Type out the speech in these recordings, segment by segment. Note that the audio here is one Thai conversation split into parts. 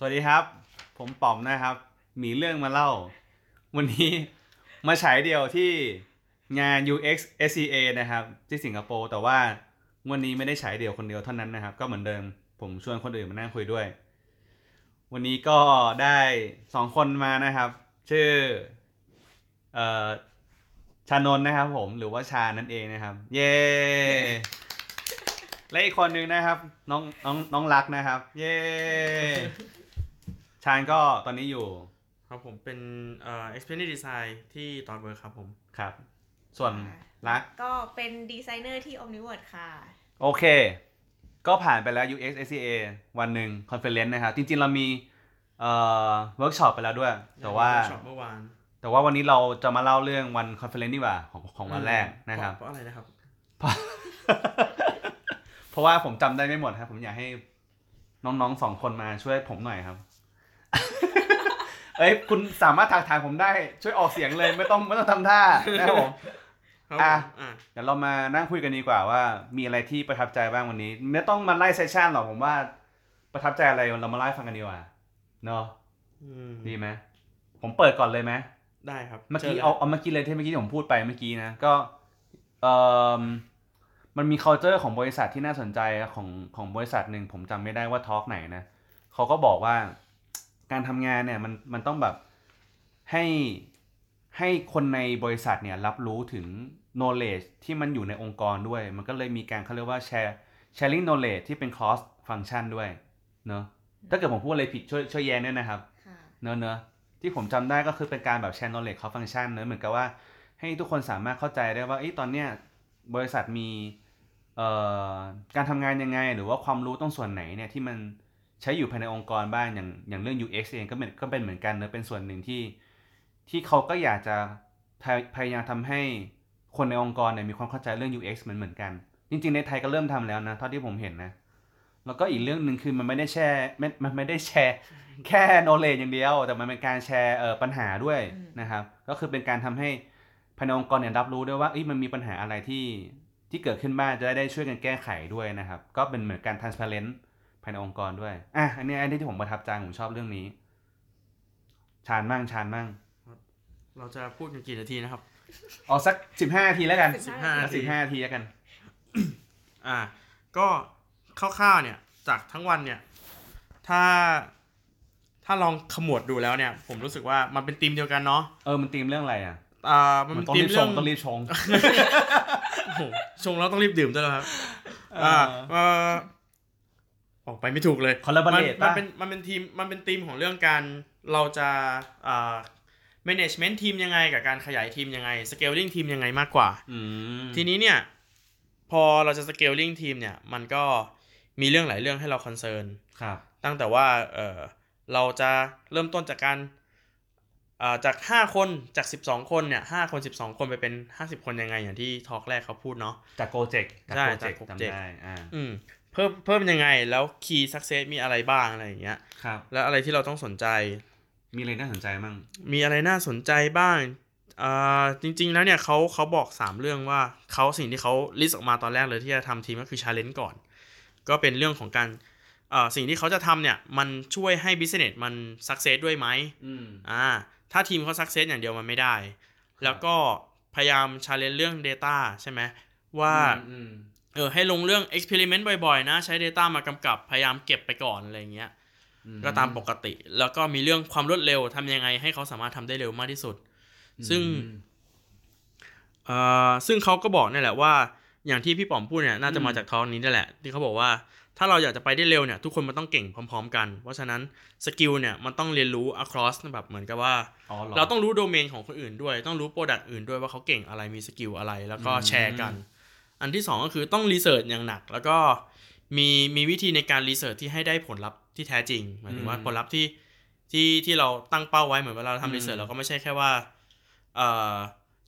สวัสดีครับ ผมป๋อมนะครับ มีเรื่องมาเล่า วันนี้มาฉายเดียวที่งาน UX SCA นะครับ ที่สิงคโปร์แต่ว่าวันนี้ไม่ได้ฉายเดียวคนเดียวเท่านั้นนะครับ ก็เหมือนเดิมผมชวนคนอื่นมานั่งคุยด้วย วันนี้ก็ได้สองคนมานะครับ ชื่อเอ่อชานนท์นะครับ ผมหรือว่าชานั่นเองนะครับ เย้และอีกคนนึงนะครับ น้องน้องน้องรักนะครับ เย้ ชานก็ตอนนี้อยู่ครับผมเป็นเอ่อ experience design ที่ตอนเวิร์ครับผม ครับ ส่วนรักก็เป็นดีไซเนอร์ที่ Omniword ค่ะ โอเค ก็ผ่านไปแล้ว UX SCA วันหนึ่งคอนเฟอเรนซ์นะครับ จริงๆ เรามีเอ่อเวิร์กช็อปไปแล้วด้วย แต่ว่าช็อปเมื่อวาน แต่ว่าวันนี้เราจะมาเล่าเรื่องวันคอนเฟอเรนซ์ดีกว่าของของวันแรกนะครับ เพราะอะไรนะครับ เพราะว่าผมจำได้ไม่หมดครับ ผมอยากให้น้องๆสองคนมาช่วยผมหน่อยครับ เอ้ยคุณสามารถทักทายผมได้ช่วยออกเสียงเลยไม่ต้องไม่ต้องทำท่านะครับผมครับอะผมอะเดี๋ยวเรามานั่งคุยกันดีกว่าว่า มีอะไรที่ประทับใจบ้างวันนี้ ไม่ต้องมาไล่เซสชันหรอกผมว่า ประทับใจอะไรเรามาไล่าให้ฟังกันดีกว่าเนาะอืมดีไหมผมเปิดก่อนเลยไหมได้ครับเมื่อกี้ชิญลยเอาเอาเมื่อกี้เลยที่เมื่อกี้ที่ผมพูดไปเมื่อกี้นะก็เอ่อมันมี culture ของบริษัทที่น่าสนใจของของบริษัทหนึ่งผมจำไม่ได้ว่าทอล์กไหนนะเขาก็บอกว่า การทำงานเนี่ยมันมันต้องแบบให้ให้คนในบริษัทเนี่ยรับรู้ถึง knowledge ที่มันอยู่ในองค์กรด้วย มันก็เลยมีการเขาเรียกว่า share sharing knowledge ที่เป็น cross function ด้วยเนอะถ้าเกิดผมพูดอะไรผิดช่วยช่วยแย้งด้วยนะครับค่ะเนอะเนอะที่ผมจำได้ก็คือเป็นการแบบแชร์ knowledge เขาฟังก์ชันเนอะเหมือนกับว่าให้ทุกคนสามารถเข้าใจได้ว่าเอ้ยตอนเนี้ยบริษัทมีเอ่อการทำงานยังไง หรือว่าความรู้ตรงส่วนไหนเนี่ยที่มัน ใช้อยู่ภายในองค์กรบ้างอย่างอย่างเรื่อง UX เองก็เป็นก็เป็นเหมือนกันเนอะเป็นส่วนหนึ่งที่ที่เขาก็อยากจะพยพยายามทำให้คนในองค์กรเนี่ยมีความเข้าใจเรื่อง UX เหมือนเหมือนกัน จริง ๆ ในไทยก็เริ่มทำแล้วนะเท่าที่ผมเห็นนะ แล้วก็อีกเรื่องหนึ่งคือมันไม่ได้แชร์ไม่มันไม่ได้แชร์แค่ knowledge อย่างเดียว แต่มันเป็นการแชร์เอ่อปัญหาด้วยอืมนะครับ ก็คือเป็นการทำให้ภายในองค์กรเนี่ยรับรู้ด้วยว่าเอ้ยมันมีปัญหาอะไรที่ที่เกิดขึ้นบ้างจะได้ช่วยกันแก้ไขด้วยนะครับ ก็เป็นเหมือนการ transparent ภายในองค์กรด้วย อะ อันนี้อันนี้ที่ผมประทับใจผมชอบเรื่องนี้ ชาญมั่งชาญมั่ง เราจะพูดกันกี่นาทีนะครับ เอาสักสิบห้านาทีแล้วกัน15 15เอาสิบห้านาทีแล้วกัน อ่า ก็คร่าวๆเนี่ย จากทั้งวันเนี่ย ถ้าถ้าลองขมวดดูแล้วเนี่ย ผมรู้สึกว่ามันเป็นธีมเดียวกันเนาะ เออ มันตีมเรื่องอะไรอะอ่ามันมันเป็นต้องธีรีมบชเรื่องงต้องรีบชงโอ้โหชงแล้วต้องรีบดื่มด้วยแล้วครับอ่าเอ่อออกไปไม่ถูกเลย collaborate มันมันปะเป็นมันเป็นทีมมันเป็นทีมของเรื่องการเราจะอ่า management ทีมยังไงกับการขยายทีมยังไง scaling ทีมยังไงมากกว่าอืมทีนี้เนี่ย พอเราจะ scaling ทีมเนี่ย มันก็มีเรื่องหลายเรื่องให้เรา concern ครับตั้งแต่ว่าเออเราจะเริ่มต้นจากการอ่าจาก 5 คนจาก 12 คนเนี่ย5คน 12 คนไปเป็น 50 คนยังไงอย่างที่ talk แรกเขาพูดเนาะจากโปรเจกต์จากใช่โปรเจกต์จาก project จำได้อ่าอืมเพิ่มเพิ่มยังไงแล้ว key success มีอะไรบ้างอะไรอย่างเงี้ยครับแล้วอะไรที่เราต้องสนใจ มีอะไรน่าสนใจมั่งมีอะไรน่าสนใจบ้างอ่าจริง ๆ แล้วเนี่ยเขาเขาบอก 3 เรื่องว่าเขาสิ่งที่เขา list ออกมาตอนแรกเลยที่จะทำทีมก็คือ challenge ก่อน ก็เป็นเรื่องของการอ่าสิ่งที่เขาจะทำเนี่ยมันช่วยให้ business มัน success ด้วยไหมอืมอ่าถ้าทีมเขา success อย่างเดียวมันไม่ได้ แล้วก็พยายาม challenge เรื่อง data ใช่ไหมว่าอืม เออให้ลงเรื่อง experiment บ่อยๆ นะ ใช้ data มากำกับพยายามเก็บไปก่อนอะไรเงี้ยอืก็ตามปกติ แล้วก็มีเรื่องความรวดเร็วทำยังไงให้เขาสามารถทำได้เร็วมากที่สุด ซึ่งเอ่อซึ่งเขาก็บอกนี่แหละว่า อย่างที่พี่ป๋อมพูดเนี่ยน่าจะมาจาก talk นี้นี่แหละ ที่เขาบอกว่าถ้าเราอยากจะไปได้เร็วเนี่ยทุกคนมันต้องเก่งพร้อม ๆ กัน เพราะฉะนั้น skill เนี่ยมันต้องเรียนรู้ across แบบเหมือนกับว่าอ๋อเราต้องรู้โดเมนของคนอื่นด้วย ต้องรู้ product อื่นด้วยว่าเขาเก่งอะไรมี skill อะไร แล้วก็อืมแชร์กัน อันที่สองก็คือต้อง research อย่างหนัก แล้วก็มีมีวิธีในการ research ที่ให้ได้ผลลัพธ์ที่แท้จริงหมายถึงว่าผลลัพธ์ที่ที่ที่เราตั้งเป้าไว้เหมือนเวลาเราทำ research เราก็ไม่ใช่แค่ว่าเอ่อ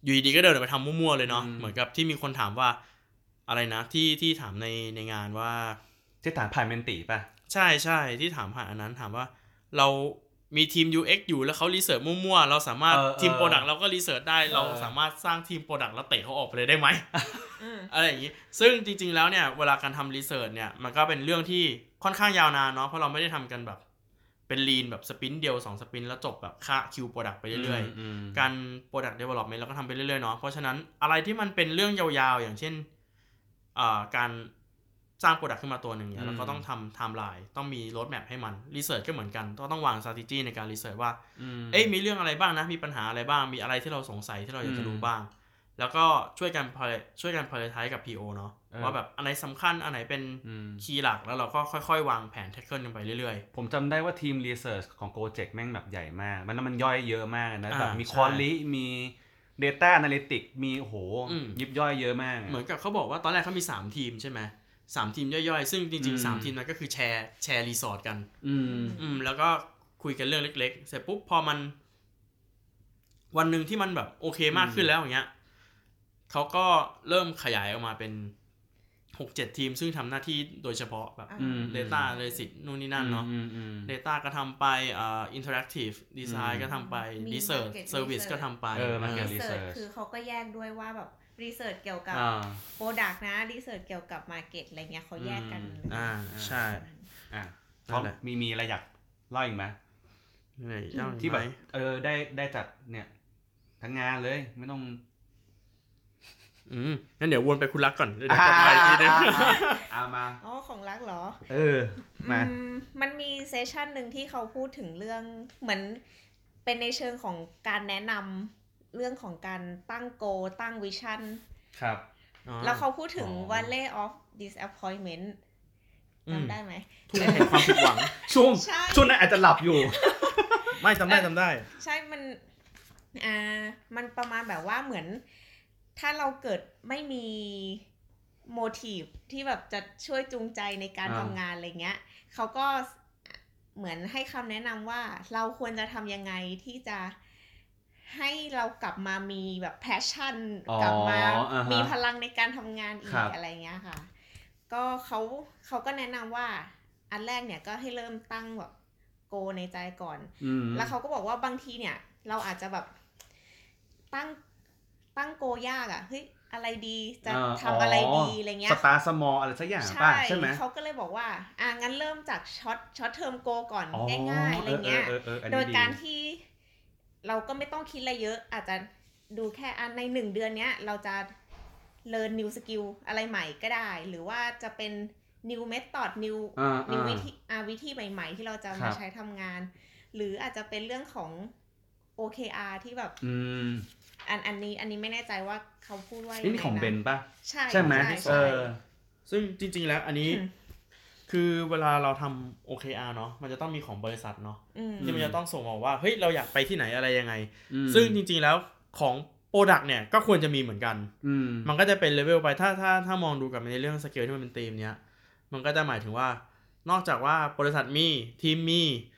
อยู่ดีๆก็เดินออกไปทำมั่วๆเลยเนาะเหมือนกับที่มีคนถามว่าอะไรนะที่ที่ถามในในงานว่าที่ถามผ่าน Menti ป่ะ ใช่ใช่ที่ถามผ่านอันนั้นถามว่าเรา มีทีม UX อยู่แล้วเขา research มั่วๆ เราสามารถเออเออทีม product เราก็ research ได้เออเราสามารถสร้างทีม product แล้วเตะเขาออกไปเลยได้ไหมอืมอะไรอย่างนี้ ซึ่งจริง ๆ แล้วเนี่ย เวลาการทำ research เนี่ย มันก็เป็นเรื่องที่ค่อนข้างยาวนานเนาะ เพราะเราไม่ได้ทำกันแบบ เป็น lean แบบ sprint เดียวสอง sprint แล้วจบแบบค่าคิว product ไปเรื่อยๆอืมการ product development เราก็ทำไปเรื่อยๆ เนาะ เพราะฉะนั้นอะไรที่มันเป็นเรื่องยาวๆ อย่างเช่นอ่าการ สร้าง product ขึ้นมาตัวหนึ่งเนี่ยอืมเราก็ต้องทำ timeline ต้องมี roadmap ให้มัน research ก็เหมือนกันก็ต้องวาง strategy ในการ research ว่าอืมเอ๊ะมีเรื่องอะไรบ้างนะ มีปัญหาอะไรบ้างมีอะไรที่เราสงสัยที่เราอยากจะรู้อืมบ้าง แล้วก็ช่วยกัน prior- ช่วยกัน prioritize กับ PO เนาะเออว่าแบบอันไหนสำคัญอันไหนเป็นอืม key หลักแล้วเราก็ค่อยๆ วางแผน tackle กันไปเรื่อยผมจำได้ว่าทีม research ของโปรเจกต์แม่งแบบใหญ่มาก มันแล้วมันย่อยเยอะมากนะอ่าแบบมีใช่ quali มี Data Analytics มีโอ้โหอืมยิบย่อยเยอะมากๆเหมือนกับเขาบอกว่าตอนแรกเขามี 3 ทีมใช่ไหม สามทีมย่อยๆ ซึ่งจริงอืมๆสามทีมนั้นก็คือแชร์แชร์ resource กัน อืมอืมแล้วก็คุยกันเรื่องเล็ก ๆ เสร็จปุ๊บพอมัน วันหนึ่งที่มันแบบโอเคมากขึ้นแล้วอย่างเงี้ยเขาก็เริ่มขยายออกมาเป็นหกเจ็ดทีม ซึ่งทำหน้าที่โดยเฉพาะแบบอ่าอืม Data เลยสินู่นนี่นั่นเนาะอืมอืม Data ก็ทำไปอ่า Interactive Design อืมก็ทำไปมี Research Market Service Research ก็ทำไปเออ Market เออ research research คือเขาก็แยกด้วยว่าแบบ research เกี่ยวกับอ่า product นะ research เกี่ยวกับ market อะไรเงี้ยเขาแยกกันอืมเลย อ่าใช่ อะนั่นแหละ มีมีอะไรอยากเล่าอีกไหมไหนเล่าหน่อยที่แบบไหมเออได้ได้จัดเนี่ย ทั้งงานเลยไม่ต้อง อืมงั้นเดี๋ยววนไปคุณรักก่อนเดี๋ยวกลับมาอีกทีนึงเอามา อ๋อของรักเหรอเออ มา อืมมันมีเซสชันหนึ่งที่เขาพูดถึงเรื่องเหมือนเป็นในเชิงของการแนะนำ เรื่องของการตั้งโก ตั้งวิชั่น ครับ แล้วเขาพูดถึงอ๋อ valley of disappointment อืมจำได้ไหมทุ่งแห่งความผิดหวัง ช่วงใช่ช่วงนั้นอาจจะหลับอยู่ ไม่จำได้จำได้ ใช่ มัน อ่า มันประมาณแบบว่าเหมือน ถ้าเราเกิดไม่มี motive ที่แบบจะช่วยจูงใจในการอ่าทำงานอะไรเงี้ย เขาก็เหมือนให้คำแนะนำว่าเราควรจะทำยังไงที่จะ ให้เรากลับมามีแบบ passion อ๋อกลับมาอ่าฮะมีพลังในการทำงานอีกครับอะไรเงี้ยค่ะ ก็เขาเขาก็แนะนำว่าอันแรกเนี่ยก็ให้เริ่มตั้งแบบ goal ในใจก่อนอืมแล้วเขาก็บอกว่าบางทีเนี่ย เราอาจจะแบบตั้งตั้ง goal ยากอะเฮ้ยอะไรดีจะทำอะไรดีอะไรเงี้สยต start small อะไรสักอย่างป่ะใช่ไหมเขาก็เลยบอกว่า อะงั้นเริ่มจาก short short term goal ก่อนอ๋อง่ายๆอะไรเงี้ยเออเออเอออันโดนี้ยดีการที่ เราก็ไม่ต้องคิดอะไรเยอะ อาจจะดูแค่อันในหนึ่งเดือนเนี้ย เราจะเรียน new skill อะไรใหม่ก็ได้ หรือว่าจะเป็น new method new อ่า new อ่า วิธีอ่าวิธีใหม่ ๆ ที่เราจะมาครับ ใช้ทำงาน หรืออาจจะเป็นเรื่องของ OKR ที่แบบอืมอันอันนี้อันนี้ไม่แน่ใจว่าเขาพูดว่านี่นี่ของเบนป่ะใช่ใช่ไหมใช่เอใช่ อ ซึ่งจริงๆแล้วอันนี้อืม คือเวลาเราทำ OKR เนาะมันจะต้องมีของบริษัทเนาะอืมที่มันจะต้องส่งออกว่าเฮ้ยเราอยากไปที่ไหนอะไรยังไงอืมซึ่งจริงๆแล้วของ product เนี่ยก็ควรจะมีเหมือนกันอืมมันก็จะเป็นเลเวลไปถ้าถ้าถ้ามองดูกับในเรื่องสเกลที่มันเป็นทีมเนี้ย มันก็จะหมายถึงว่านอกจากว่าบริษัทมีทีมมีเอ่อ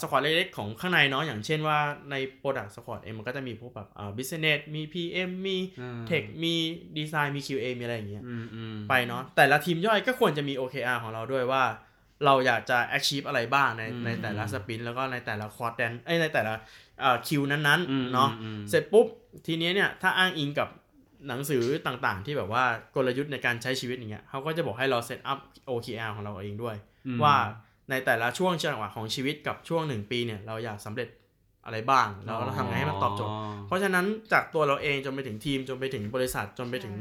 สควอตเล็กๆของข้างในเนาะอย่างเช่นว่าใน Product Squad เองมันก็จะมีพวกแบบเอ่อ Business มี PM มีอืม Tech มี Design มี QA มีอะไรอย่างเงี้ยอืมอืมไปเนาะแต่ละทีมย่อยก็ควรจะมี OKR ของเราด้วยว่า เราอยากจะ achieve อะไรบ้างในอืมในแต่ละสปินแล้วก็ในแต่ละควอดแดนเอ้ยในแต่ละเอ่อคิวนั้นอืมๆเนาะอืมเสร็จปุ๊บทีนี้เนี่ยถ้าอ้างอิงกับหนังสือต่างๆ ที่แบบว่ากลยุทธ์ในการใช้ชีวิตอย่างเงี้ยเขาก็จะบอกให้เราเซตอัพ OKR ของเราเองด้วยอืมว่า ในแต่ละช่วงจังหวะของชีวิตกับช่วงหนึ่งปีเนี่ยเราอยากสำเร็จอะไรบ้างเราเราทำไงให้มันตอบโจทย์เพราะฉะนั้นจากตัวเราเองจนไปถึงทีมจนไปถึงบริษัทจนไปถึง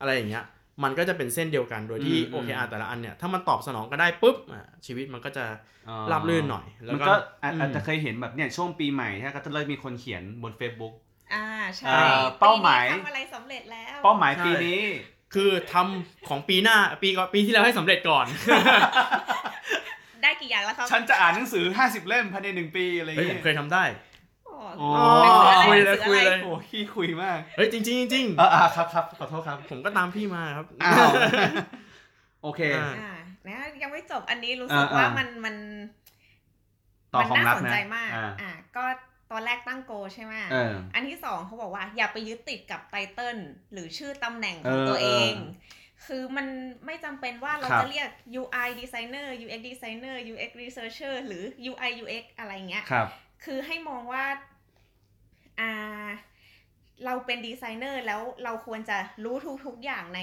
อะไรอย่างเงี้ยมันก็จะเป็นเส้นเดียวกันโดยที่อืม OKR แต่ละอันเนี่ยถ้ามันตอบสนองก็ได้ปุ๊บอะชีวิตมันก็จะอ๋อราบรื่นหน่อย แล้วมันก็ก็อาจอืมอาจจะเคยเห็นแบบเนี่ยช่วงปีใหม่ฮะก็จะเริ่มมีคนเขียนบน Facebook อ่าใช่เอ่อเป้าหมายปีนี้ทำอะไรสำเร็จแล้ว เป้าหมายใช่ปีนี้ คือทำของปีหน้าปีก่อนปีที่แล้วให้สำเร็จก่อน ได้กี่อย่างแล้วครับฉันจะอ่านหนังสือ 50 เล่มภายในหนึ่งปีอะไรอย่างเฮ้ยผเงี้มย เคยทำได้ อ๋ออ๋อคุยหนัเลงยสืออะไรคุยเลยโอ้ขี้คุยมากเฮ้ยจริงจริงจริงเอออะครับครับขอโทษครับ ผมก็ตามพี่มาครับ อ้าวโอเค อ่า อ่านะยังไม่จบอันนี้รู้สึกอ่าว่าอ่ามั มันมันต่อมัของน่ารัฐสนนะใจมากอ่าอ่าก็ตอนแรกตั้งโกใช่ไหมเออ อันที่สองเขาบอกว่าอย่าไปยึดติดกับไตเติลหรือชื่อตำแหน่งขเอองอตัวเอง เออ คือมันไม่จำเป็นว่าเราครับจะเรียก UI designer UX designer UX researcher หรือ UI UX อะไรเงี้ยครับคือให้มองว่าอ่าเราเป็นดีไซเนอร์แล้วเราควรจะรู้ทุกๆอย่างใน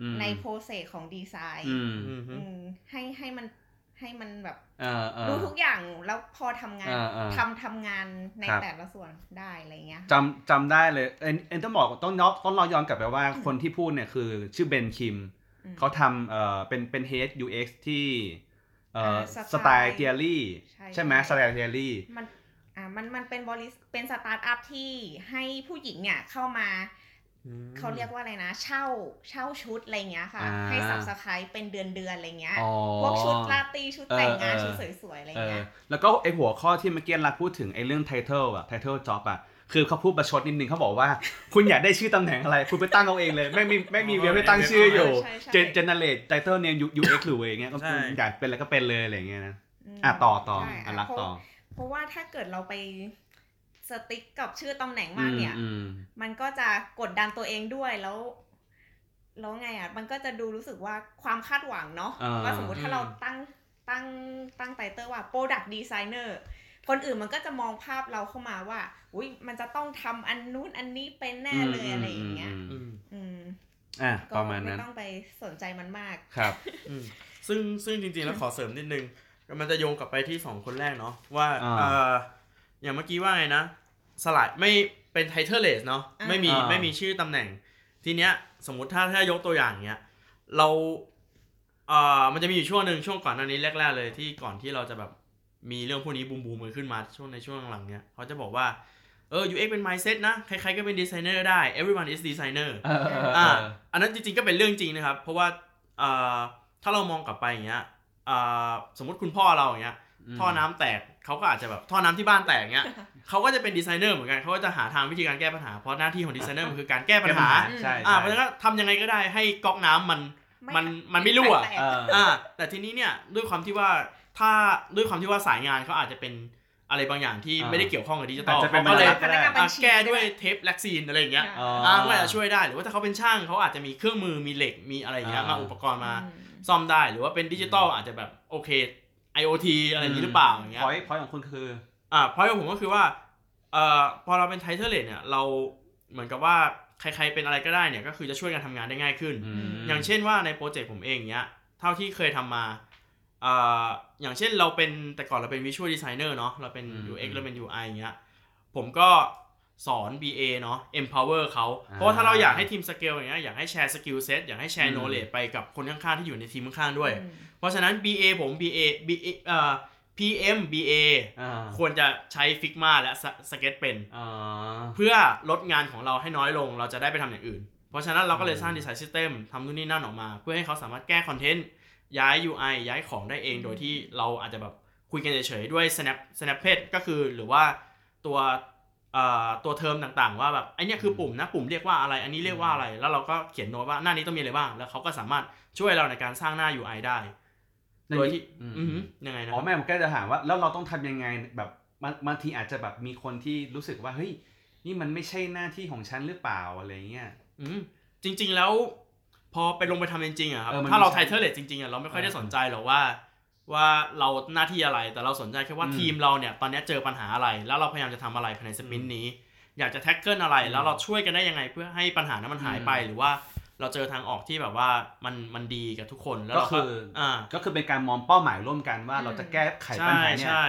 อืมในโปรเซสของดีไซน์อืมอืมฮึอืมให้ให้มัน ให้มันแบบเออเออรู้ทุกอย่างแล้วพอทำงานเออเออทำทำงานในครับแต่ละส่วนได้อะไรเงี้ยจำจำได้เลยเอ็นเอ็นต้องบอกต้องย้อนต้องเราย้อนกลับไปว่าคนที่พูดเนี่ยคือชื่อเบนคิมอืมเขาทำเอ่อเป็นเป็น head UX ที่เอ่ออ่า Style Theory ใช่ใช่ไหมใช่ Style Theoryมันอ่ามันมันเป็นบริษเป็นสตาร์ทอัพที่ให้ผู้หญิงเนี่ยเข้ามา เขาเรียกว่าอะไรนะ เช่าเช่าชุดอะไรเงี้ยค่ะอ่าให้สับสไครเป็นเดือนเดือนๆอะไรเงี้ยอ๋อพวกชุดราตรีชุดแต่งงานเออเออชุดสวยๆอะไรเออเงี้ยแล้วก็ไอหัวข้อที่เมื่อกี้รักพูดถึงไอเรื่อง title อะ title job อะคือเขาพูดประชดนิดนึงเขาบอกว่า คุณอยากได้ชื่อตำแหน่งอะไร คุณไปตั้งเอาเองเลย ไม่มีไม่มีเว็บให้ตั้งชื่ออยู่ใช่ใช่เจน generate title name UX หรืออะไรอย่างเงี้ยก็ใช่อยากเป็นอะไรก็เป็นเลยอะไรอย่างเงี้ยนะมอะต่อต่อใช่อะรักเพราะต่อ เพราะว่าถ้าเกิดเราไป สติ๊กกับชื่อตำแหน่งมากเนี่ยอืมมันก็จะกดดันตัวเองด้วยแล้วแล้วไงอะ มันก็จะดูรู้สึกว่าความคาดหวังเนาะอ่าว่าสมมุติถ้าเราตั้งตั้งตั้งไตเติลว่า Product Designer คนอื่นมันก็จะมองภาพเราเข้ามาว่า อุ้ยมันจะต้องทำอันนู้นอันนี้เป็นแน่เลยอะไรอย่างเงี้ยอืมอืมอืมอะก็ประมาณไม่นั้นต้องไปสนใจมันมากครับอืมซึ่งซึ่งจริงๆแล้วขอเสริมนิดนึง มันจะโยงกลับไปที่สองคนแรกเนาะว่าอ่าเอ่อ อย่างเมื่อกี้ว่าไงนะ สไลด์ไม่เป็น titleless เนาะอ่าไม่มีอ่าไม่มีชื่อตำแหน่ง ทีเนี้ยสมมติถ้าถ้ายกตัวอย่างเนี้ย เราเอ่อมันจะมีอยู่ช่วงหนึ่งช่วงก่อนหน้านี้แรกๆเลยที่ก่อนที่เราจะแบบมีเรื่องพวกนี้บูมบูมๆขึ้นมาช่วงในช่วงหลังๆเนี้ยเขาจะบอกว่าเออ UX เป็น mindset นะ ใครๆก็เป็นดีไซเนอร์ได้ everyone is designer เออเออเออ่าออันนั้นจริงๆก็เป็นเรื่องจริงนะครับ เพราะว่าเอ่อถ้าเรามองกลับไปอย่างเงี้ยอ่าสมมติคุณพ่อเราอย่างเงี้ยม ท่อน้ำแตกเขาก็อาจจะแบบท่อน้ำที่บ้านแตกเงี้ยเขาก็จะเป็นดีไซเนอร์เหมือนกันเขาก็จะหาทางวิธีการแก้ปัญหา เพราะหน้าที่ของดีไซเนอร์มันคือการแก้ปัญหาใช่อ่าใช่เพราะฉะนั้นก็ทำยังไงก็ได้ให้ก๊อกน้ำมันไม่มันมันไม่รั่วแตกเอออ่าแต่ทีนี้เนี่ยด้วยความที่ว่าถ้าด้วยความที่ว่าสายงานเขาอาจจะเป็นอะไรบางอย่างที่อ่าไม่ได้เกี่ยวข้องกับดิจิตอลอาจจะเป็นเขาก็เลยพนักงานพนักงานบัอะญชีแก้ด้วยเทปแล็กซีนอะไรอย่างเงี้ยอ๋ออ่าก็อาจจะช่วยได้หรือว่าถ้าเขาเป็นช่างเขาอาจจะมีเครื่องมือมีเหล็กมีอะไรอย่างเงี้ยอ่ามมาอุปกรณ์มาอืมซ่อมได้หรือว่าเป็นดิจิตอลอาจจะแบบโอเค IoT อะไรอย่างนี้หรือเปล่าอย่างเงี้ยพอยพอยของคุณคืออ่าเพราะผมก็คือว่าเอ่อพอเราเป็น titleless เนี่ยเราเหมือนกับว่าใครๆเป็นอะไรก็ได้เนี่ยก็คือจะช่วยกันทำงานได้ง่ายขึ้น อย่างเช่นว่าในโปรเจกต์ผมเองเนี้ยเท่าที่เคยทำมาเอ่ออย่างเช่นเราเป็นแต่ก่อนเราเป็น visual designer เนาะเราเป็นอืม UX เราเป็น UI อย่างเงี้ยผมก็ สอน BA เนาะ empower เขาเพราะว่าถ้าเราอยากให้ทีมสเกลอย่างเงี้ยอยากให้แชร์ skill set อยากให้แชร์อืม knowledge ไปกับคนข้างๆที่อยู่ในทีมข้างๆด้วยอืมเพราะฉะนั้น BA ผม BA BA เอ่อ PM BA อ่าควรจะใช้ Figma และสเก็ตเป็นอ่าเพื่อลดงานของเราให้น้อยลงเราจะได้ไปทำอย่างอื่น เพราะฉะนั้นเราก็เลยอืมสร้าง design system ทำนู่นนี่นั่นออกมา เพื่อให้เขาสามารถแก้ content ย้าย UI ย้ายของได้เองโดยที่เราอาจจะแบบคุยกันเฉยๆด้วย snap snapet ก็คือหรือว่าตัวเอ่อ ตัวเทอมต่างๆ ว่าแบบไอเนี้ยคือปุ่มนะปุ่มเรียกว่าอะไรอันนี้เรียกว่าอะไร แล้วเราก็เขียนโน้ตว่าหน้านี้ต้องมีอะไรบ้าง แล้วเขาก็สามารถช่วยเราในการสร้างหน้า UI ได้โดยที่อืมอือหือยังไงนะอ๋อแม่ผมก็จะถามว่าแล้วเราต้องทำยังไงแบบบางบางทีอาจจะแบบมีคนที่รู้สึกว่าเฮ้ยนี่มันไม่ใช่หน้าที่ของฉันหรือเปล่าอะไรเงี้ยอืมจริง ๆแล้ว พอไปลงไปทำจริงๆอะครับเออมันถ้าเรามี titleless จริงๆอะเราไม่ค่อยได้เออสนใจหรอกว่า ว่าเราหน้าที่อะไรแต่เราสนใจแค่ว่าอืมทีมเราเนี่ยตอนเนี้ยเจอปัญหาอะไร แล้วเราพยายามจะทำอะไรภายใน sprint นี้ อยากจะ tackle อะไรอืมแล้วเราช่วยกันได้ยังไงเพื่อให้ปัญหานั้นมันหายไปอืมหรือว่าเราเจอทางออกที่แบบว่ามันมันดีกับทุกคนแล้วก็เราคืออ่าก็คือเป็นการมองเป้าหมายร่วมกันว่าอืมเราจะแก้ไขปัญใช่หาเนี่ยใช่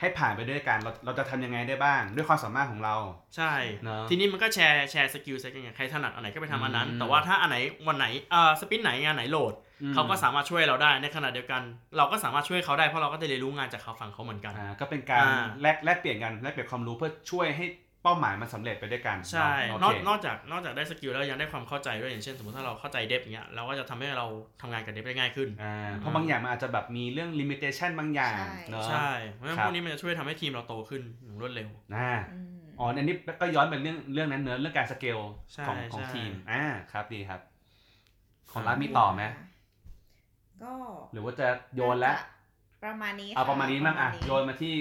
ให้ผ่านไปด้วยกันเราเราจะทำยังไงได้บ้าง ด้วยความสามารถของเรา ใช่เนอะทีนี้มันก็แชร์แชร์ skill set กันไงใครถนัดอันไหนก็ไปทำอันนั้นอืมแต่ว่าถ้าอันไหนวันไหนเอ่อ sprint ไหนงานไหน load อืม เขาก็สามารถช่วยเราได้ในขณะเดียวกัน เราก็สามารถช่วยเขาได้เพราะเราก็จะเรียนรู้งานจากเขาฝั่งเขาเหมือนกันอ่าก็เป็นการอ่าแลกแลกเปลี่ยนกันแลกเปลี่ยนความรู้เพื่อช่วยให้เป้าหมายมันสำเร็จไปด้วยกันใช่เนาะนโออกเคนอกจากนอกจากได้ skill แล้วยังได้ความเข้าใจด้วยอย่างเช่น สมมติถ้าเราเข้าใจเดฟอย่างเงี้ยเราก็จะทำให้เราทำงานกับ dev ได้ง่ายขึ้นอ่าเพราะบางอย่างมันอาจจะแบบมีเรื่อง limitation บางอย่างใช่เนอะใช่เพราะฉะนั้นครับพวกนี้มันจะช่วยทำให้ทีมเราโตขึ้นอย่างรวดเร็วอ่าอืมอ๋ออันนี้ก็ย้อนเป็นเรื่องเรื่องนั้นเนอะเรื่องการสเกลใช่ของของใช่ทีมอ่าครับดีครับ ของรัฐมีต่อไหม ก็หรือว่าจะโยนแล้วาจะประมาณนี้เอาค่ประมาณนี้มั้งอะประณโยนมาที่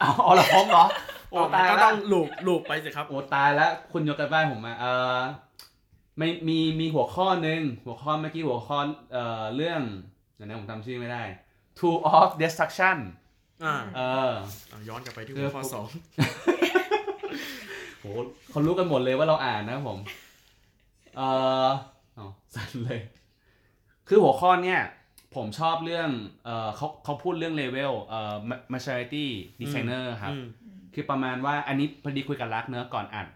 เอาเอาละพร้อมเหรอโอ้โอ้ตายก็แล้ต้วองลูปลูปไปสิครับโอ้ตายแล้วคุณยกกันบ้านผมมาเออไม่มีมีหัวข้อหนึ่งหัวข้อเมื่อกี้หัวข้อเอ่อเรื่องเดี๋ยวนะผมจำชื่อไม่ได้ Tool of Destruction อ่าเอออะย้อนกลับไปที่เอหัอวข้อสองโหเขารู้กันหมดเลยว่าเราอ่านนะผม เออเอาสั่นเลย คือหัวข้อเนี่ยผมชอบเรื่องเออเขาเขาพูดเรื่องเลเวลเอ่อ maturity designer ครับอืมคือประมาณว่าอันนี้พอดีคุยกับรักเนื้อะก่อนอัด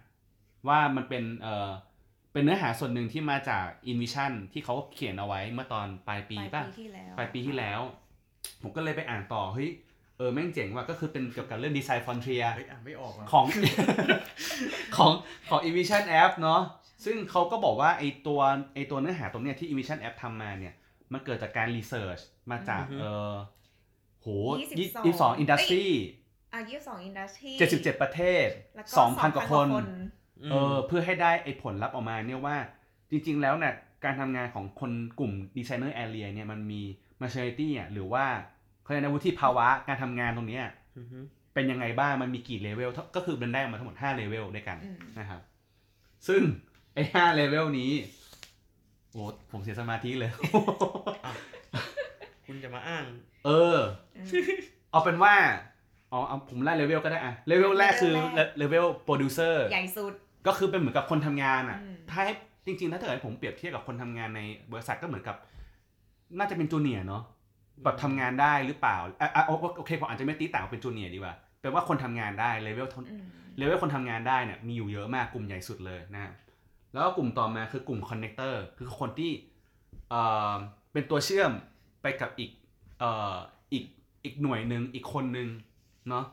ว่ามันเป็นเอ่อเป็นเนื้อหาส่วนหนึ่งที่มาจาก InVision ที่เขาเขียนเอาไว้เมื่อตอนปลายปีปลายป่ะปีที่แล้วปลายปีที่แล้ว ผมก็เลยไปอ่านต่อเฮ้ยเออแม่งเจ๋งว่ะก็คือเป็นเกี่ยวกับเรื่อง Design Frontier เฮ้ยอ่านไม่ออกอะของ ของของ InVision App เนาะ ซึ่งเขาก็บอกว่าไอตัวไอตัวเนื้อหาตรงเนี้ยที่ InVision App ทำมาเนี่ย มันเกิดจากการ research มาจากเออโหยี่สิบสอง industryอะยี่สิบสอง industry เจ็ดสิบเจ็ดประเทศแล้วก็สองพันกว่าคนมเออเพื่อให้ได้ไอผลลัพธ์ออกมาเนี่ยว่าจริง ๆ แล้วเนี่ยการทำงานของคนกลุ่ม designer area เนี่ยมันมี maturity อะหรือว่าเขาเรียกนะวุฒิภาวะการทำงานตรงเนี้ยอือฮึเป็นยังไงบ้างมันมีกี่เลเวลก็คือมันได้มาทั้งหมด5เลเวลด้วยกันอืมนะครับซึ่ง ไอ้5เลเวลนี้โอ้ผมเสียสมาธิเลย คุณจะมาอ้าง เอออืมเอาเป็นว่าอ๋อเอาผมไล่เลเวลก็ได้อะเลเวลแรกคือเลเวลแรก level producer ใหญ่สุด ก็คือเป็นเหมือนกับคนทำงานอะอืมถ้าให้จริง ๆ ถ้าเกิดให้ผมเปรียบเทียบกับคนทำงานในบริษัทก็เหมือนกับ น่าจะเป็น junior เนาะแบบทำงานได้หรือเปล่าอะอะโอโอเคผมอาจจะไม่ตีต่างว่าเป็น junior ดีกว่าแปลว่าคนทำงานได้เลเวลอืมเลเวลคนทำงานได้เนี่ยมีอยู่เยอะมากกลุ่มใหญ่สุดเลยนะครับ แล้วก็กลุ่มต่อมาคือกลุ่ม connector คือคนที่เอ่อเป็นตัวเชื่อมไปกับอีกเอ่ออีกอีกหน่วยหนึ่งอีกคนหนึ่งเนาะ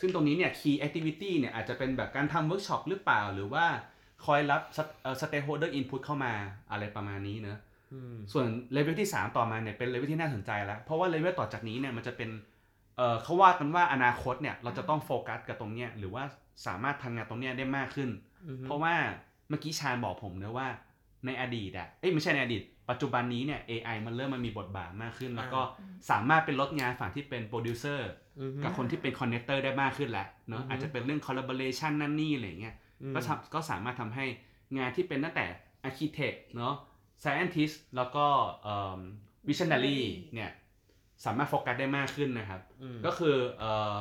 ซึ่งตรงนี้เนี่ย key activity เนี่ยอาจจะเป็นแบบการทำเวิร์กช็อปหรือเปล่า หรือว่าคอยรับสเต k e holder input เข้ามาอะไรประมาณนี้เนอะอืมส่วนเลเวลที่ 3 ต่อมาเนี่ยเป็นเลเวลที่น่าสนใจแล้ว เพราะว่าเลเวลต่อจากนี้เนี่ยมันจะเป็นเอ่อเขาว่ากันว่าอนาคตเนี่ยเราจะต้องโฟกัสกับตรงเนี้ยหรือว่าสามารถทำงานตรงเนี้ยได้มากขึ้นอือฮึเพราะว่า เมื่อกี้ชาญบอกผมเนะว่าในอดีตอะเอ้ยไม่ใช่ในอดีต ปัจจุบันนี้เนี่ย AI มันเริ่มมันมีบทบาทมากขึ้น แล้วก็สามารถเป็นลดงานฝั่งที่เป็นโปรดิวเซอร์อือฮึกับคนที่เป็น connector ได้มากขึ้นแล้วเนาะอือฮึอาจจะเป็นเรื่อง collaboration นั่นนี่อะไรอย่างเงี้ยอืมก็ทำก็สามารถทำให้งานที่เป็นตั้งแต่ architect เนาะ scientist แล้วก็เอ่อ visionary เนี่ยสามารถโฟกัสได้มากขึ้นนะครับอืมก็คือเอ่อ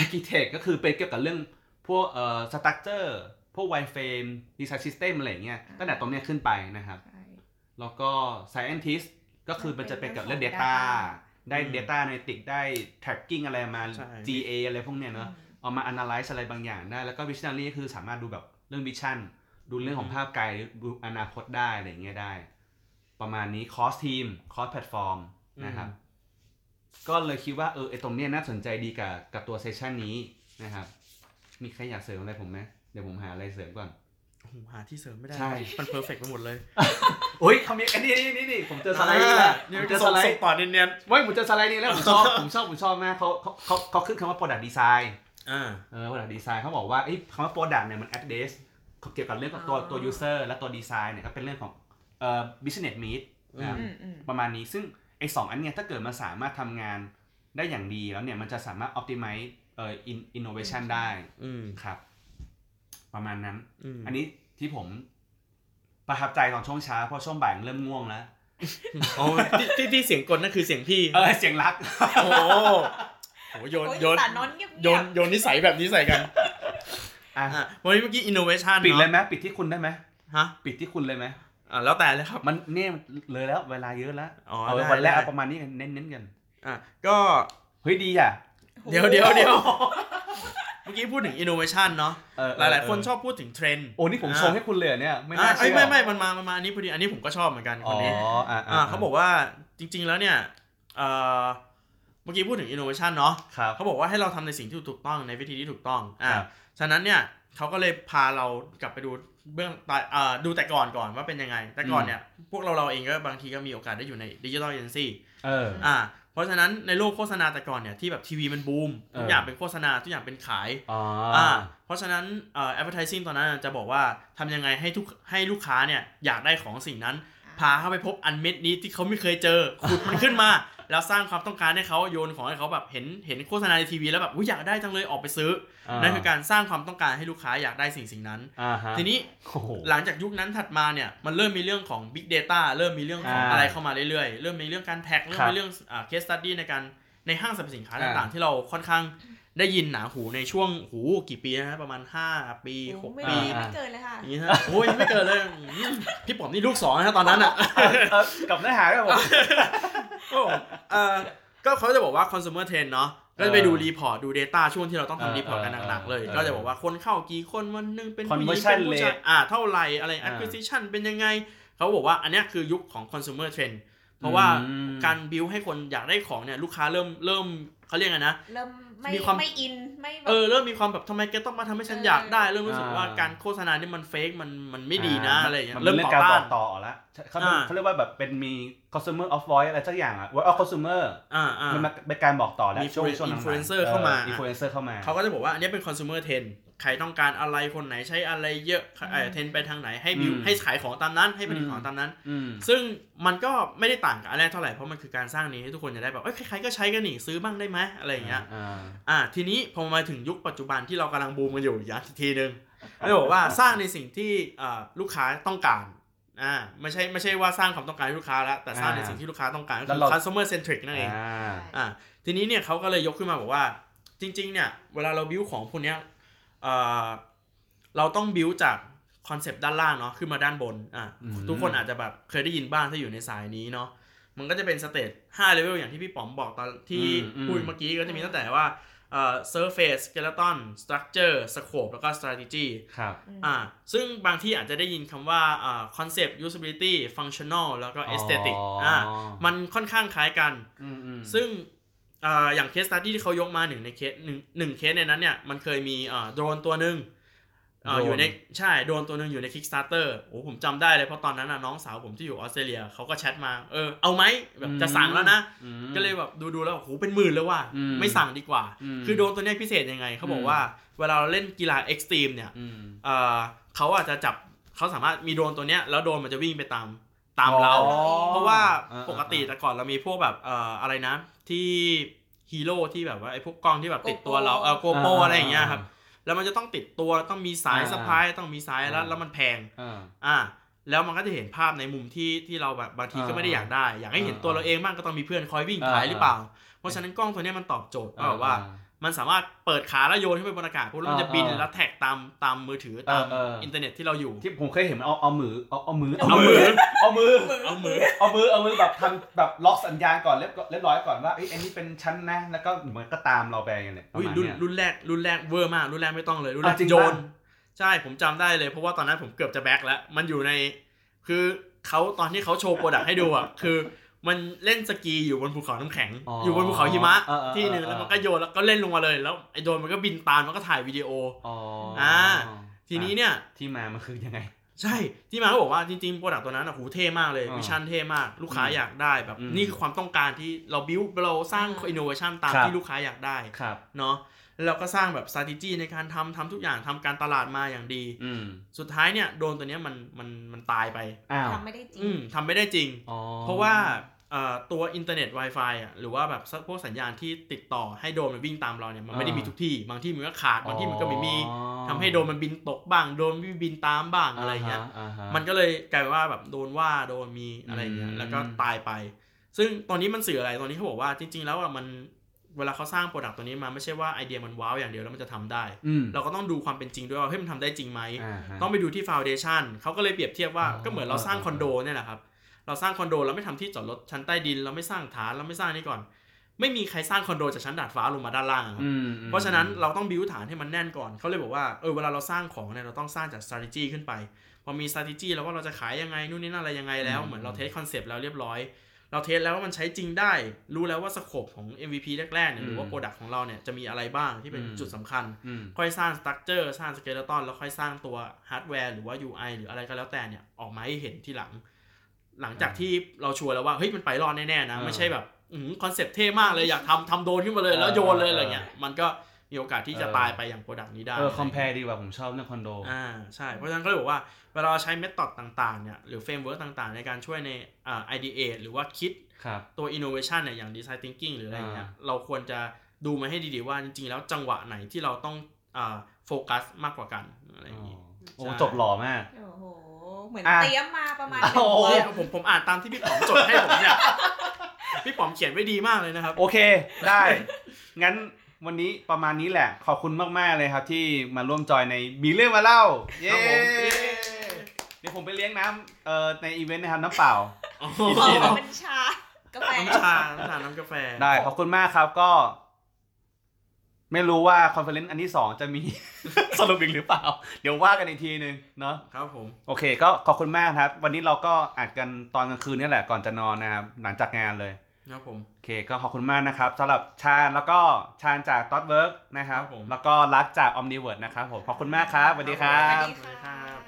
architect ก็คือเป็นเกี่ยวกับเรื่อง พวกเอ่อ structure พวก wireframe design system อะไรอย่างเงี้ยตั้งแต่ตรงเนี้ยขึ้นไปนะครับใช่แล้วก็ scientist ก็คือมันจะเป็นกับเรื่องเรื่องของ data data ได้อืม data analytics ได้ tracking อะไรมา ใช่ GA อะไรพวกเนี้ยเนาะเอามา analyze อะไรบางอย่างได้ แล้วก็ visionary ก็คือสามารถดูแบบเรื่อง vision ดูเรื่องของภาพไกล ดูอนาคตได้ อะไรอย่างเงี้ยได้ ประมาณนี้ cross team cross platform นะครับ ก็เลยคิดว่าเออไอตรงเนี้ยน่าสนใจดีกับกับตัวเซสชันนี้นะครับ มีใครอยากเสริมอะไรผมไหมเดี๋ยวผมหาอะไรเสริมก่อนผมหาที่เสริมไม่ได้ ใช่ มัน perfect ไปหมดเลย โอ้ยเขามีอันนี้นี่นี่นี่ผมเจอสไลด์นี่แหละเดี๋ยวผมเจจะอส่สงไลส่งด์ต่อเนียนเว้ยผมเจอสไลด์นี้แล้วผมชอบผมชอบผมชอบมากเขาเขาเขาเขาขึ้นคำว่า product design ๆอ่า เออ product design เขาบอกว่าเอ้ยคำว่า product เนี่ยมัน address เกี่ยวกับเรื่องของตัวอ๋อตัว user และตัว design เนี่ยก็เป็นเรื่องของเอ่อ business need นะครับ อืมอืมประมาณนี้ซึ่งไอ้สองอันเนี่ยถ้าเกิดมันสามารถทำงานได้อย่างดีแล้วเนี่ยมันจะสามารถ optimize เอ่อ in- innovation ได้อืมครับ ประมาณนั้นอืมอันนี้ที่ผมประทับใจตอนช่วงเช้าเพราะช่วงบ่ายเริ่มง่วงแล้วโอ้ที่ที่ที่เสียงกดนั่นคือเสียงพี่เออเสียงรัก โอ้โหโหโยนโอ้ยโยนสารนอนเงียบๆโยนโยนนิสัยแบบนี้ใส่กันอะอะวันนี้เมื่อกี้ innovation ปิดเลยเนาะไหมปิดที่คุณได้ไหมฮะ ปิดที่คุณเลยไหมอะแล้วแต่เลยครับ มันเนี่ยเลยแล้วเวลาเยอะแล้วอ๋อเอาได้วันแรกได้เอาประมาณนี้กันเน้นๆกันอะก็เฮ้ยดีอะ เดี๋ยวเดี๋ยวเดี๋ยวเมื่อกี้พูดถึง innovation เนาะเออหลายๆคนชอบพูดถึงเทรนด์ โอ้นี่ผมชงให้คุณเลยเหรอเนี่ย ไม่อะน่าเอ้เชื่ยอไม่ไม่มันมามันมาอันนี้พอดีอันนี้ผมก็ชอบเหมือนกันคอ๋อนนี้ อ่าอ่าเขาบอกว่าจริงๆแล้วเนี่ยเอ่อเมื่อกี้พูดถึง innovation เนาะครับ เขาบอกว่าให้เราทำในสิ่งที่ถูกต้องในวิธีที่ถูกต้องอ่าครับ ฉะนั้นเนี่ยเขาก็เลยพาเรากลับไปดูเบื้องตาอ่าดูแต่ก่อนก่อนว่าเป็นยังไง แต่ก่อนเนี่ยพวกเราเราเองก็บางทีก็มีโอกาสได้อยู่ในดิจิทัลเอเจนซี่เออ อ่า เพราะฉะนั้นในโลกโฆษณาแต่ก่อนเนี่ยที่แบบทีวีมันบูมทุกเออออย่างเป็นโฆษณาทุกอย่างเป็นขายอ๋ออ่าเพราะฉะนั้นเอ่อ advertising ตอนนั้นจะบอกว่าทำยังไงให้ทุกให้ลูกค้าเนี่ยอยากได้ของสิ่งนั้น พาเข้าไปพบอันเม็ดนี้ที่เขาไม่เคยเจอขุดมันขึ้นมา แล้วสร้างความต้องการให้เขาโยนของให้เขาแบบเห็นเห็นโฆษณาในทีวีแล้วแบบอุ๊ยอยากได้จังเลยออกไปซื้ออานั่นคือการสร้างความต้องการให้ลูกค้าอยากได้สิ่งสิ่งนั้นอ่าฮะทีนี้โอ้โหหลังจากยุคนั้นถัดมาเนี่ยมันเริ่มมีเรื่องของ Big Data เริ่มมีเรื่องของอ่าอะไรเข้ามาเรื่อยๆ เริ่มมีเรื่องการแท็กเริ่มครับมีเรื่องอ่า case study ในการในห้างสรรพสินค้าอ่าต่างๆ ที่เราค่อนข้าง ได้ยินหนาหูในช่วงหูกี่ปีนะประมาณ 5 ปีโอ้6ไม่ปีมีไม่เกินเลยค่ะอย่างนี้ฮะโอ้ยไม่เกินเลยอืมพี่ป๋อมนี่ลูกสองนะตอนนั้นอะเออกับเนื้อหาครับผมก็เออก็เขาจะบอกว่า consumer trend เนาะก็จะไปดูรีพอร์ตดู Data ช่วงที่เราต้องเออทำรีพอร์ตกันหนักๆเลยเออก็จะบอกว่าคนเข้ากี่คนวันหนึงเป็นผู้หญิง Conversion เป็นผู้ชาย rate อ่าเท่าไหร่อะไรอ่า acquisition เป็นยังไง เขาบอกว่าอันเนี้ยคือยุคของ consumer trend เพราะว่าอืมการบิวให้คนอยากได้ของเนี่ยลูกค้าเริ่มเริ่มเขาเรียกไงนะเริ่ม ไม่มีความไม่อินไม่แบบเออเริ่มมีความแบบทำไมแกต้องมาทำให้ฉันเออออยากได้เริ่มรู้สึกว่าอ่าการโฆษณานี่มันเฟกมันมันไม่ดีนะอะไรอย่างเงี้ยมันเริ่มเรื่องต่อการบต้าอนกต่อแล้วเขาอ่าเขาเรียกว่าแบบเป็นมี consumer of voice อะไรสักอย่างอะ word of consumer อ่าอ่ามันเป็นการบอกต่อแล้วมีช่วงช่วงหลังๆ influencer เข้ามาอินฟลูเอนเซอร์เข้ามาเขาก็จะบอกว่าอันนี้เป็น consumer trend ใครต้องการอะไรคนไหนใช้อะไรเยอะเอ่อเทรนไปทางไหนให้บิวอืมให้ขายของตามนั้น ให้ผลิตอืมของตามนั้นอืมซึ่งมันก็ไม่ได้ต่างกับอันแรกเท่าไหร่เพราะมันคือการสร้างนี้ให้ทุกคนจะได้แบบเอ้ยใครๆก็ใช้กันนี่ซื้อบ้างได้ไหมอะไรอย่างเงี้ยอ่าอ่าทีนี้พอมาถึงยุคปัจจุบันที่เรากำลังบูมกันอยู่อีกทีหนึ่งก็จะบอกว่าสร้างในสิ่งที่อ่าลูกค้าต้องการอ่าไม่ใช่ไม่ใช่ว่าสร้างความต้องการให้ลูกค้าแล้วแต่สร้างในสิ่งที่ลูกค้าต้องการก็แล้คืวเราอ customer centric นั่นเองอ่าอ่าทีนี้เนี่ยเขาก็เลยยกขึ้นมาบอกว่าจริง ๆ เนี่ย เวลาเราบิวของพวกเนี้ย เอ่อเราต้อง build จาก concept ด้านล่างเนาะขึ้นมาด้านบนอะอืมทุกคนอาจจะแบบเคยได้ยินบ้างถ้าอยู่ในสายนี้เนาะมันก็จะเป็น stage 5 level อย่างที่พี่ป๋อมบอกตอนที่อืมพูดเมื่อกี้ก็จะมีตั้งแต่ว่าเอ่อ surface skeleton structure scope แล้วก็ strategy ครับอ่าซึ่งบางที่อาจจะได้ยินคำว่าอ่า concept usability functional แล้วก็ aesthetic อ่ามันค่อนข้างคล้ายกันอืมอืมซึ่ง อ่าอย่าง case study ที่เขายกมาหนึ่งในเคสหนึ่งหนึ่งเคสในนั้นเนี่ยมันเคยมีอ่าโดรนตัวหนึ่งอ่าโดรนอยู่ในใช่โดรนตัวหนึ่งอยู่ใน Kickstarter โอ้ผมจำได้เลยเพราะตอนนั้นน่ะน้องสาวผมที่อยู่ออสเตรเลียเขาก็แชทมาเออเอาไหมแบบจะสั่งแล้วนะอืมก็เลยแบบดูดูๆแล้วโอ้โหเป็นหมื่นเลยว่ะอืมไม่สั่งดีกว่าอืมคือโดรนตัวเนี้ยพิเศษยังไงเขาบอกว่าเวลาเราเล่นกีฬา extreme เนี่ยอืมเอ่อเขาอาจจะจับเขาสามารถมีโดรนตัวเนี้ยแล้วโดรนมันจะวิ่งไปตามตามเราอ๋อเพราะว่าอ่าปกติแต่ก่อนเรามีพวกแบบเอ่ออะไรนะที่ ฮีโร่ที่แบบว่าไอ้พวกกล้องที่แบบติดตัวเราเออโกโปอ่าอะไรอย่างเงี้ยครับ แล้วมันจะต้องติดตัวต้องมีสายอ่าสะพายต้องมีสายแล้วอ่าแล้วมันแพงอ่าอ่าแล้วมันก็จะเห็นภาพในมุมที่ที่เราแบบบางทีก็อ่าไม่ได้อยากได้ อยากให้เห็นอ่าตัวเราเองบ้างก็ต้องมีเพื่อนคอยวิ่งถ่ายอ่าหรือเปล่า เพราะฉะนั้นกล้องตัวเนี้ยมันตอบโจทย์ว่าแบบว่า มันสามารถเปิดขาแล้วโยนขึ้นไปบนอากาศปุ๊บแล้วมันจะบินอ่าแล้วแท็กตามตามมือถือตามเออเอออิอินเทอร์เน็ตที่เราอยู่ที่ผมเคยเห็นมันเอาเอามือเอาเอามือเอามือเอามือเอามือเอามือเอามือแบบทำแบบล็อกสัญญาณก่อนเรียบเรียบร้อยก่อนว่าเอ้ยอันนี้เป็นชั้นนะแล้วก็เหมือนก็ตามเราไปอย่างเงี้ยประอุ้ยมาณรุ่นเนี้ยรุ่นแรกรุ่นแรกเวอร์มากรุ่นแรกไม่ต้องเลยรุ่นแรกอะจริงโยปะนใช่ผมจำได้เลยเพราะว่าตอนนั้นผมเกือบจะแบ็คแล้วมันอยู่ใน คือเขาตอนที่เขาโชว์โปรดักต์ให้ดูอะคือ มันเล่นสกีอยู่บนภูเขาน้ำแข็งอ๋อออยู่บนภูเขาหิมะเออเออที่หนึ่งเออแล้วมันก็โยนแล้วก็เล่นลงมาเลย แล้วไอ้โดรนมันก็บินตามมันก็ถ่ายวิดีโออ๋ออ่าทีนี้เนี่ยที่มามันคือยังไง ใช่ที่มาเขาบอกว่าจริงๆ product ตัวนั้นอะหูเท่มากเลยอ่า vision เท่มากลูกค้าอืมอยากได้แบบอืมนี่คือความต้องการที่เราบิวเราสร้างอินโนเวชันตามครับที่ลูกค้าอยากได้ครับเนาะแล้วเราก็สร้างแบบ strategy ในการทำทำทุกอย่างทำการตลาดมาอย่างดีอืมสุดท้ายเนี่ยโดรนตัวเนี้ยมันมันมันตายไปอ้าวทำไม่ได้จริงอืมทำไม่ได้จริงอ๋อเพราะว่าเอ่อ ตัวอินเทอร์เน็ต Wi-Fi อะหรือว่าแบบพวกสัญญาณที่ติดต่อให้โดรนมันวิ่งตามเราเนี่ยมันไม่ได้มีทุกที่ บางที่มันก็ขาดบางที่มันก็ไม่มีอ๋อทำให้โดรนมันบินตกบ้างโดรนบินตามบ้างอะไรเงี้ยาฮะมันก็เลยกลายเป็นว่าแบบโดนว่าโดนมีอะไรเงี้ยอืมแล้วก็ตายไป ซึ่งตอนนี้มันสื่ออะไรตอนนี้เขาบอกว่าจริง ๆ แล้วอะมันเวลาเขาสร้าง product ตัวนี้มาไม่ใช่ว่าไอเดียมันว้าวอย่างเดียวแล้วมันจะทำได้อืมเราก็ต้องดูความเป็นจริงด้วยว่าเฮ้ยมันทำได้จริงไหมาฮะต้องไปดูที่ foundation เขาก็เลยเปรียบเทียบว่าอ๋อก็เหมือนเราสร้างคอนโดเนี่ยแหละครับ เราสร้างคอนโดเราไม่ทำที่จอดรถชั้นใต้ดิน เราไม่สร้างฐานเราไม่สร้างนี่ก่อน ไม่มีใครสร้างคอนโดจากชั้นดาดฟ้าลงมาด้านล่างอะครับอืมเพราะฉะนั้นเราต้องบิวฐานให้มันแน่นก่อนเขาเลยบอกว่าเออเวลาเราสร้างของเนี่ยเราต้องสร้างจาก strategy ขึ้นไปพอมี strategy แล้วว่าเราจะขายยังไงนู่นนี่นั่นอะไรยังไงแล้วอืมเหมือนเรา test concept แล้วเรียบร้อยเรา test แล้วว่ามันใช้จริงได้ รู้แล้วว่า scope ของ MVP แรกๆเนี่ยหรือว่า product ของเราเนี่ยจะมีอะไรบ้างที่เป็นจุดสำคัญอืมค่อยสร้าง structure สร้าง skeleton แล้วค่อยสร้างตัว hardware หรือว่า UI หรืออะไรก็แล้วแต่เนี่ยออกมาให้เห็นทีหลัง หลังจากที่เราชัวร์แล้วว่าเฮ้ยมันไปรอดแน่ๆนะอ่าไม่ใช่แบบ concept เท่มากเลยอยากทำทำโดรนขึ้นมาเลยแล้วโยนเลยอะไรเงี้ยมันก็มีโอกาสที่จะเออตายไปอย่าง product นี้ได้เออ compareดีกว่าผมชอบเรื่องคอนโดอ่าใช่เพราะฉะนั้นก็เลยบอกว่าเวลาเราใช้ method ต่างๆเนี่ยหรือ framework ต่างๆ ในการช่วยในอ่า ideate หรือว่าคิดครับตัว innovation เนี่ยอย่าง design thinking หรืออะไรเงี้ยอ่าเราควรจะดูมาให้ดีๆว่าจริงๆ แล้วจังหวะไหนที่เราต้องอ่าโฟกัสมากกว่ากันอะไรอย่างอ๋องี้โอ้ใช่จบหล่อมากโอ้โห เหมือนอะ เตรียมมาประมาณหโอ้นึ่งโหวัเนี่ยนผมผมอ่านตามที่พี่ป๋อมจดให้ผมเนี่ย พี่ป๋อมเขียนไว้ดีมากเลยนะครับ โอเคได้ งั้นวันนี้ประมาณนี้แหละ ขอบคุณมาก ๆ เลยครับที่มาร่วมจอยในมีเรื่องมาเล่า เย้ครับผมเย้ เดี๋ยวผมไปเลี้ยงน้ำเอ่อในอีเวนต์นะครับน้ำเปล่า อ๋อ ขอเป็นชากาแฟ น้ำชาน้ำชาน้ำกาแฟ ได้ขอบคุณมากครับก็ ไม่รู้ว่าคอนเฟอเรนซ์อันที่สองจะมี สรุปอีกหรือเปล่า เดี๋ยวว่ากันอีกทีนึงเนาะครับผม โอเค ก็ขอบคุณมากครับ วันนี้เราก็อัดกันตอนกลางคืนนี่แหละก่อนจะนอนนะครับ หลังจากงานเลย ครับผม โอเค ก็ขอบคุณมากนะครับสำหรับชาญแล้วก็ชาญจาก t อ t w o r k นะครับ ครับผม แล้วก็รักจาก Omniword นะครับผม ขอบคุณมากครับสวัสดีครัสวับสดีค่ะ